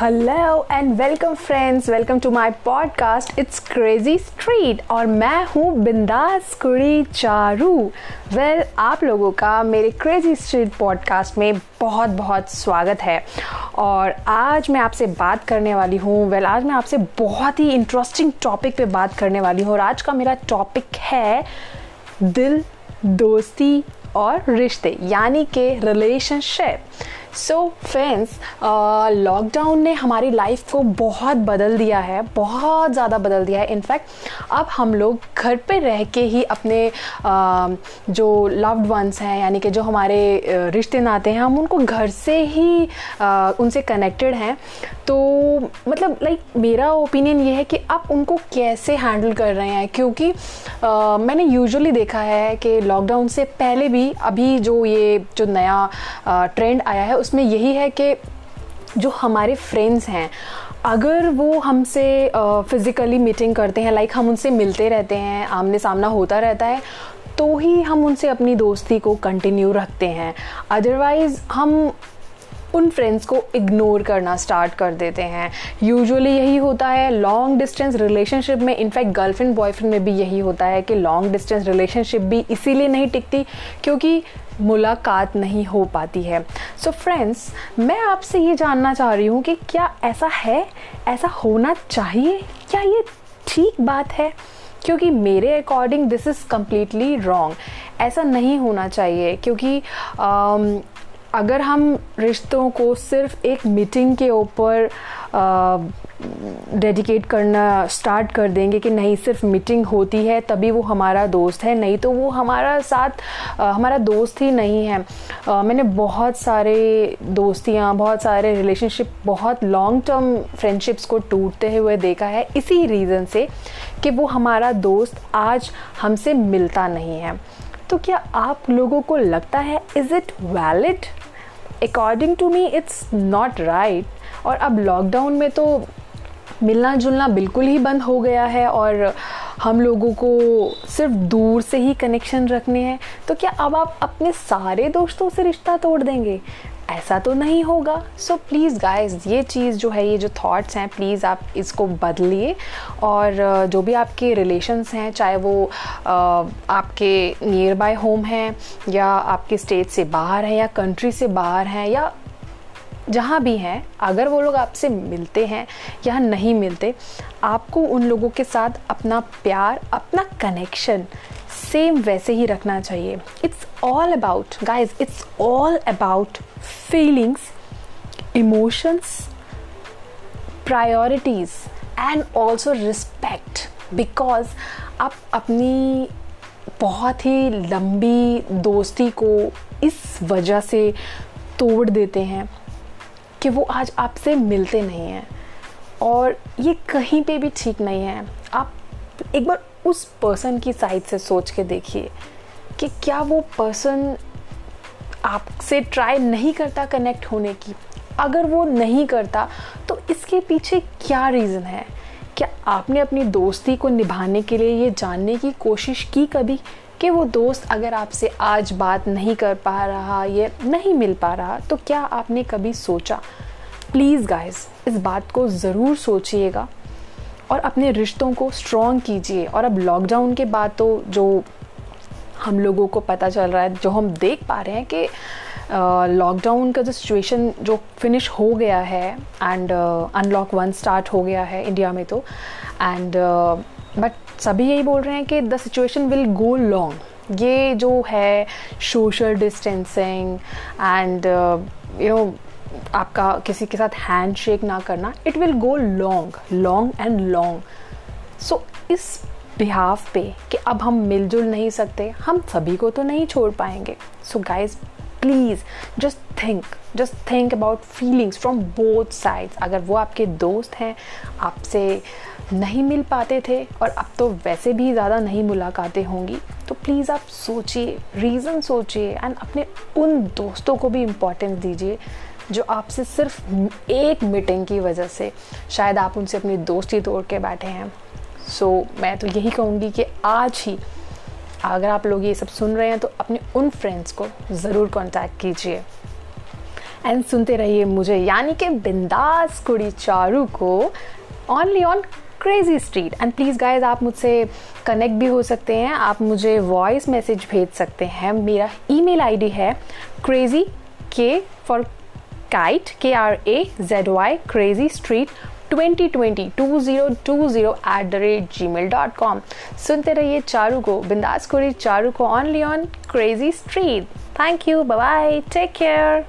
Hello and welcome friends welcome to my podcast it's Crazy Street और मैं हूँ बिंदास कुड़ी चारू। वेल well, आप लोगों का मेरे क्रेजी स्ट्रीट पॉडकास्ट में बहुत बहुत स्वागत है। और आज मैं आपसे बात करने वाली हूँ। वेल well, आज मैं आपसे बहुत ही इंटरेस्टिंग टॉपिक पे बात करने वाली हूँ। और आज का मेरा टॉपिक है दिल दोस्ती और रिश्ते यानी कि रिलेशनशिप सो फ्रेंड्स लॉकडाउन ने हमारी लाइफ को बहुत बदल दिया है बहुत ज़्यादा बदल दिया है। इनफैक्ट अब हम लोग घर पे रह के ही अपने uh, जो लव्ड वंस हैं यानी कि जो हमारे uh, रिश्ते नाते हैं हम उनको घर से ही uh, उनसे कनेक्टेड हैं। तो मतलब लाइक मेरा ओपिनियन ये है कि आप उनको कैसे हैंडल कर रहे हैं? क्योंकि uh, मैंने यूजुअली देखा है कि लॉकडाउन से पहले भी अभी जो ये जो नया ट्रेंड आया है उसमें यही है कि जो हमारे फ्रेंड्स हैं, अगर वो हमसे फिज़िकली मीटिंग करते हैं लाइक हम उनसे मिलते रहते हैं आमने सामना होता रहता है तो ही हम उनसे अपनी दोस्ती को कंटिन्यू रखते हैं। अदरवाइज़ हम उन फ्रेंड्स को इग्नोर करना स्टार्ट कर देते हैं। यूजुअली यही होता है लॉन्ग डिस्टेंस रिलेशनशिप में इनफैक्ट गर्लफ्रेंड बॉयफ्रेंड में भी यही होता है कि लॉन्ग डिस्टेंस रिलेशनशिप भी इसीलिए नहीं टिकती, क्योंकि मुलाकात नहीं हो पाती है। सो so फ्रेंड्स मैं आपसे ये जानना चाह रही हूँ कि क्या ऐसा है? ऐसा होना चाहिए? क्या ये ठीक बात है? क्योंकि मेरे according this is completely wrong ऐसा नहीं होना चाहिए, क्योंकि अगर हम रिश्तों को सिर्फ़ एक मीटिंग के ऊपर डेडिकेट करना स्टार्ट कर देंगे कि नहीं सिर्फ़ मीटिंग होती है तभी वो हमारा दोस्त है। नहीं तो वो हमारा साथ आ, हमारा दोस्त ही नहीं है। आ, मैंने बहुत सारे दोस्तियाँ बहुत सारे रिलेशनशिप बहुत लॉन्ग टर्म फ्रेंडशिप्स को टूटते हुए देखा है। इसी रीज़न से कि वो हमारा दोस्त आज हमसे मिलता नहीं है। तो क्या आप लोगों को लगता है is it valid according to me it's not right और अब लॉकडाउन में तो मिलना जुलना बिल्कुल ही बंद हो गया है और हम लोगों को सिर्फ़ दूर से ही कनेक्शन रखने हैं। तो क्या अब आप अपने सारे दोस्तों से रिश्ता तोड़ देंगे? ऐसा तो नहीं होगा। सो प्लीज़ गाइस ये चीज़ जो है, ये जो थॉट्स हैं प्लीज़ आप इसको बदलिए और जो भी आपके रिलेशंस हैं, चाहे वो आपके नियर बाय होम हैं या आपके स्टेट से बाहर हैं या कंट्री से बाहर हैं या जहाँ भी हैं, अगर वो लोग आपसे मिलते हैं या नहीं मिलते, आपको उन लोगों के साथ अपना प्यार, अपना कनेक्शन सेम वैसे ही रखना चाहिए। It's all about guys it's all about feelings emotions priorities and also respect because आप अपनी बहुत ही लंबी दोस्ती को इस वजह से तोड़ देते हैं कि वो आज आपसे मिलते नहीं हैं। और ये कहीं पे भी ठीक नहीं है। आप एक बार उस पर्सन की साइड से सोच के देखिए कि क्या वो पर्सन आपसे ट्राई नहीं करता कनेक्ट होने की। अगर वो नहीं करता तो इसके पीछे क्या रीज़न है? क्या आपने अपनी दोस्ती को निभाने के लिए ये जानने की कोशिश की कभी कि वो दोस्त अगर आपसे आज बात नहीं कर पा रहा ये नहीं मिल पा रहा तो क्या आपने कभी सोचा? प्लीज़ गाइस इस बात को ज़रूर सोचिएगा। और अपने रिश्तों को स्ट्रॉन्ग कीजिए। और अब लॉकडाउन के बाद तो जो हम लोगों को पता चल रहा है, जो हम देख पा रहे हैं कि लॉकडाउन का जो सिचुएशन जो फिनिश हो गया है एंड अनलॉक वन स्टार्ट हो गया है इंडिया में तो। एंड बट सभी यही बोल रहे हैं कि the situation will go long ये जो है social distancing and you know आपका किसी के साथ हैंड शेक ना करना it will go long long and long so इस बिहाफ पे कि अब हम मिलजुल नहीं सकते, हम सभी को तो नहीं छोड़ पाएँगे। So guys please just think just think about feelings from both sides अगर वो आपके दोस्त हैं, आपसे नहीं मिल पाते थे और अब तो वैसे भी ज़्यादा नहीं मुलाकातें होंगी तो प्लीज़ आप सोचिए रीज़न सोचिए एंड अपने उन दोस्तों को भी इम्पोर्टेंस दीजिए जो आपसे सिर्फ़ एक मीटिंग की वजह से शायद आप उनसे अपनी दोस्ती तोड़ के बैठे हैं। सो so, मैं तो यही कहूँगी कि आज ही अगर आप लोग ये सब सुन रहे हैं तो अपने उन फ्रेंड्स को ज़रूर कांटेक्ट कीजिए। एंड सुनते रहिए मुझे यानी कि बिंदास कुड़ी चारू को only on Crazy Street and please guys आप मुझसे कनेक्ट भी हो सकते हैं। आप मुझे वॉइस मैसेज भेज सकते हैं। मेरा ईमेल आईडी है crazy K for kite K R A Z Y crazy street 2020 2020 at the rate G dot com सुनते रहिए चारू को, बिंदास कोरी चारू को only on Crazy Street thank you bye take care